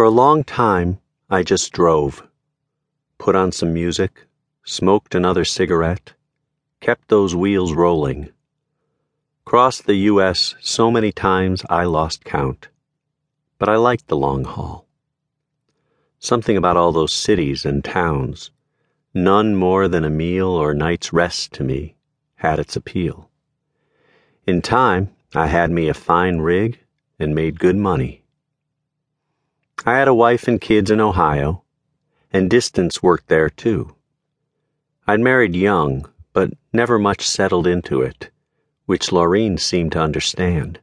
For a long time, I just drove. Put on some music, smoked another cigarette, kept those wheels rolling. Crossed the U.S. so many times I lost count. But I liked the long haul. Something about all those cities and towns, none more than a meal or night's rest to me, had its appeal. In time, I had me a fine rig and made good money. I had a wife and kids in Ohio, and distance worked there too. I'd married young, but never much settled into it, which Laureen seemed to understand.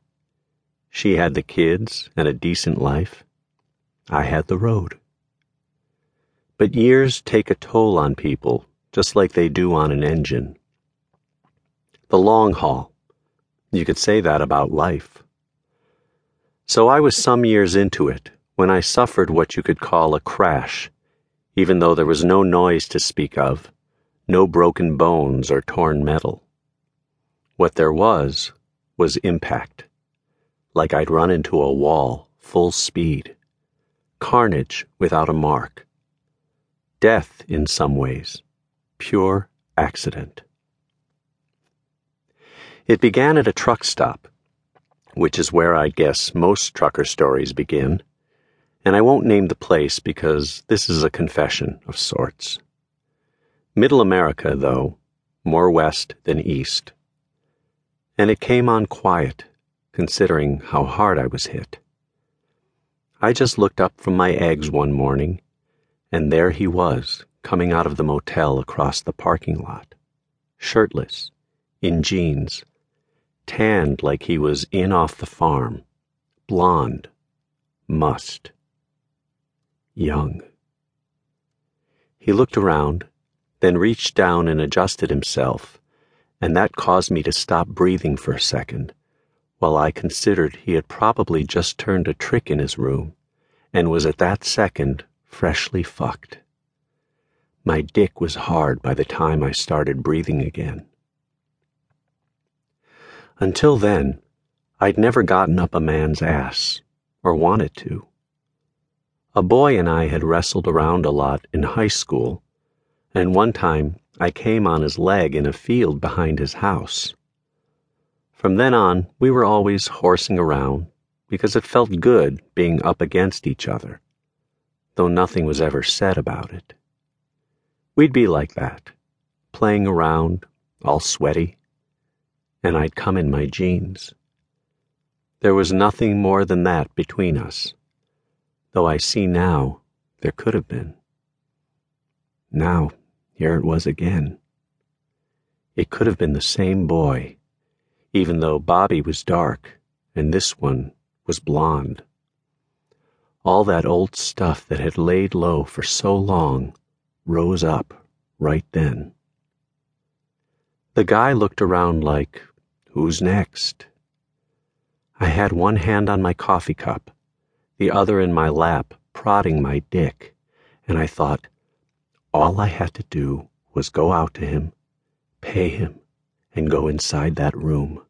She had the kids and a decent life. I had the road. But years take a toll on people, just like they do on an engine. The long haul. You could say that about life. So I was some years into it when I suffered what you could call a crash, even though there was no noise to speak of, no broken bones or torn metal. What there was, was impact. Like I'd run into a wall, full speed. Carnage without a mark. Death in some ways. Pure accident. It began at a truck stop, which is where I guess most trucker stories begin, and I won't name the place because this is a confession of sorts. Middle America, though, more west than east. And it came on quiet, considering how hard I was hit. I just looked up from my eggs one morning, and there he was, coming out of the motel across the parking lot, shirtless, in jeans, tanned like he was in off the farm, blonde, must young. He looked around, then reached down and adjusted himself, and that caused me to stop breathing for a second, while I considered he had probably just turned a trick in his room and was at that second freshly fucked. My dick was hard by the time I started breathing again. Until then, I'd never gotten up a man's ass, or wanted to. A boy and I had wrestled around a lot in high school, and one time I came on his leg in a field behind his house. From then on, we were always horsing around because it felt good being up against each other, though nothing was ever said about it. We'd be like that, playing around, all sweaty, and I'd come in my jeans. There was nothing more than that between us though I see now there could have been. Now, here it was again. It could have been the same boy, even though Bobby was dark and this one was blonde. All that old stuff that had laid low for so long rose up right then. The guy looked around like, Who's next? I had one hand on my coffee cup the other in my lap, prodding my dick, and I thought, all I had to do was go out to him, pay him, and go inside that room.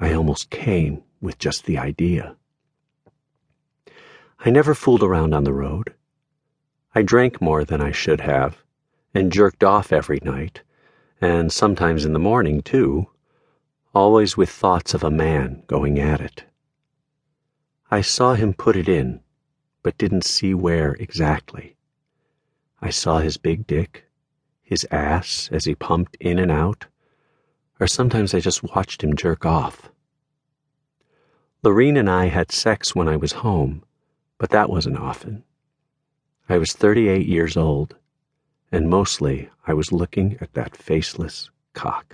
I almost came with just the idea. I never fooled around on the road. I drank more than I should have, and jerked off every night, and sometimes in the morning, too, always with thoughts of a man going at it. I saw him put it in, but didn't see where exactly. I saw his big dick, his ass as he pumped in and out, or sometimes I just watched him jerk off. Lorene and I had sex when I was home, but that wasn't often. I was 38 years old, and mostly I was looking at that faceless cock.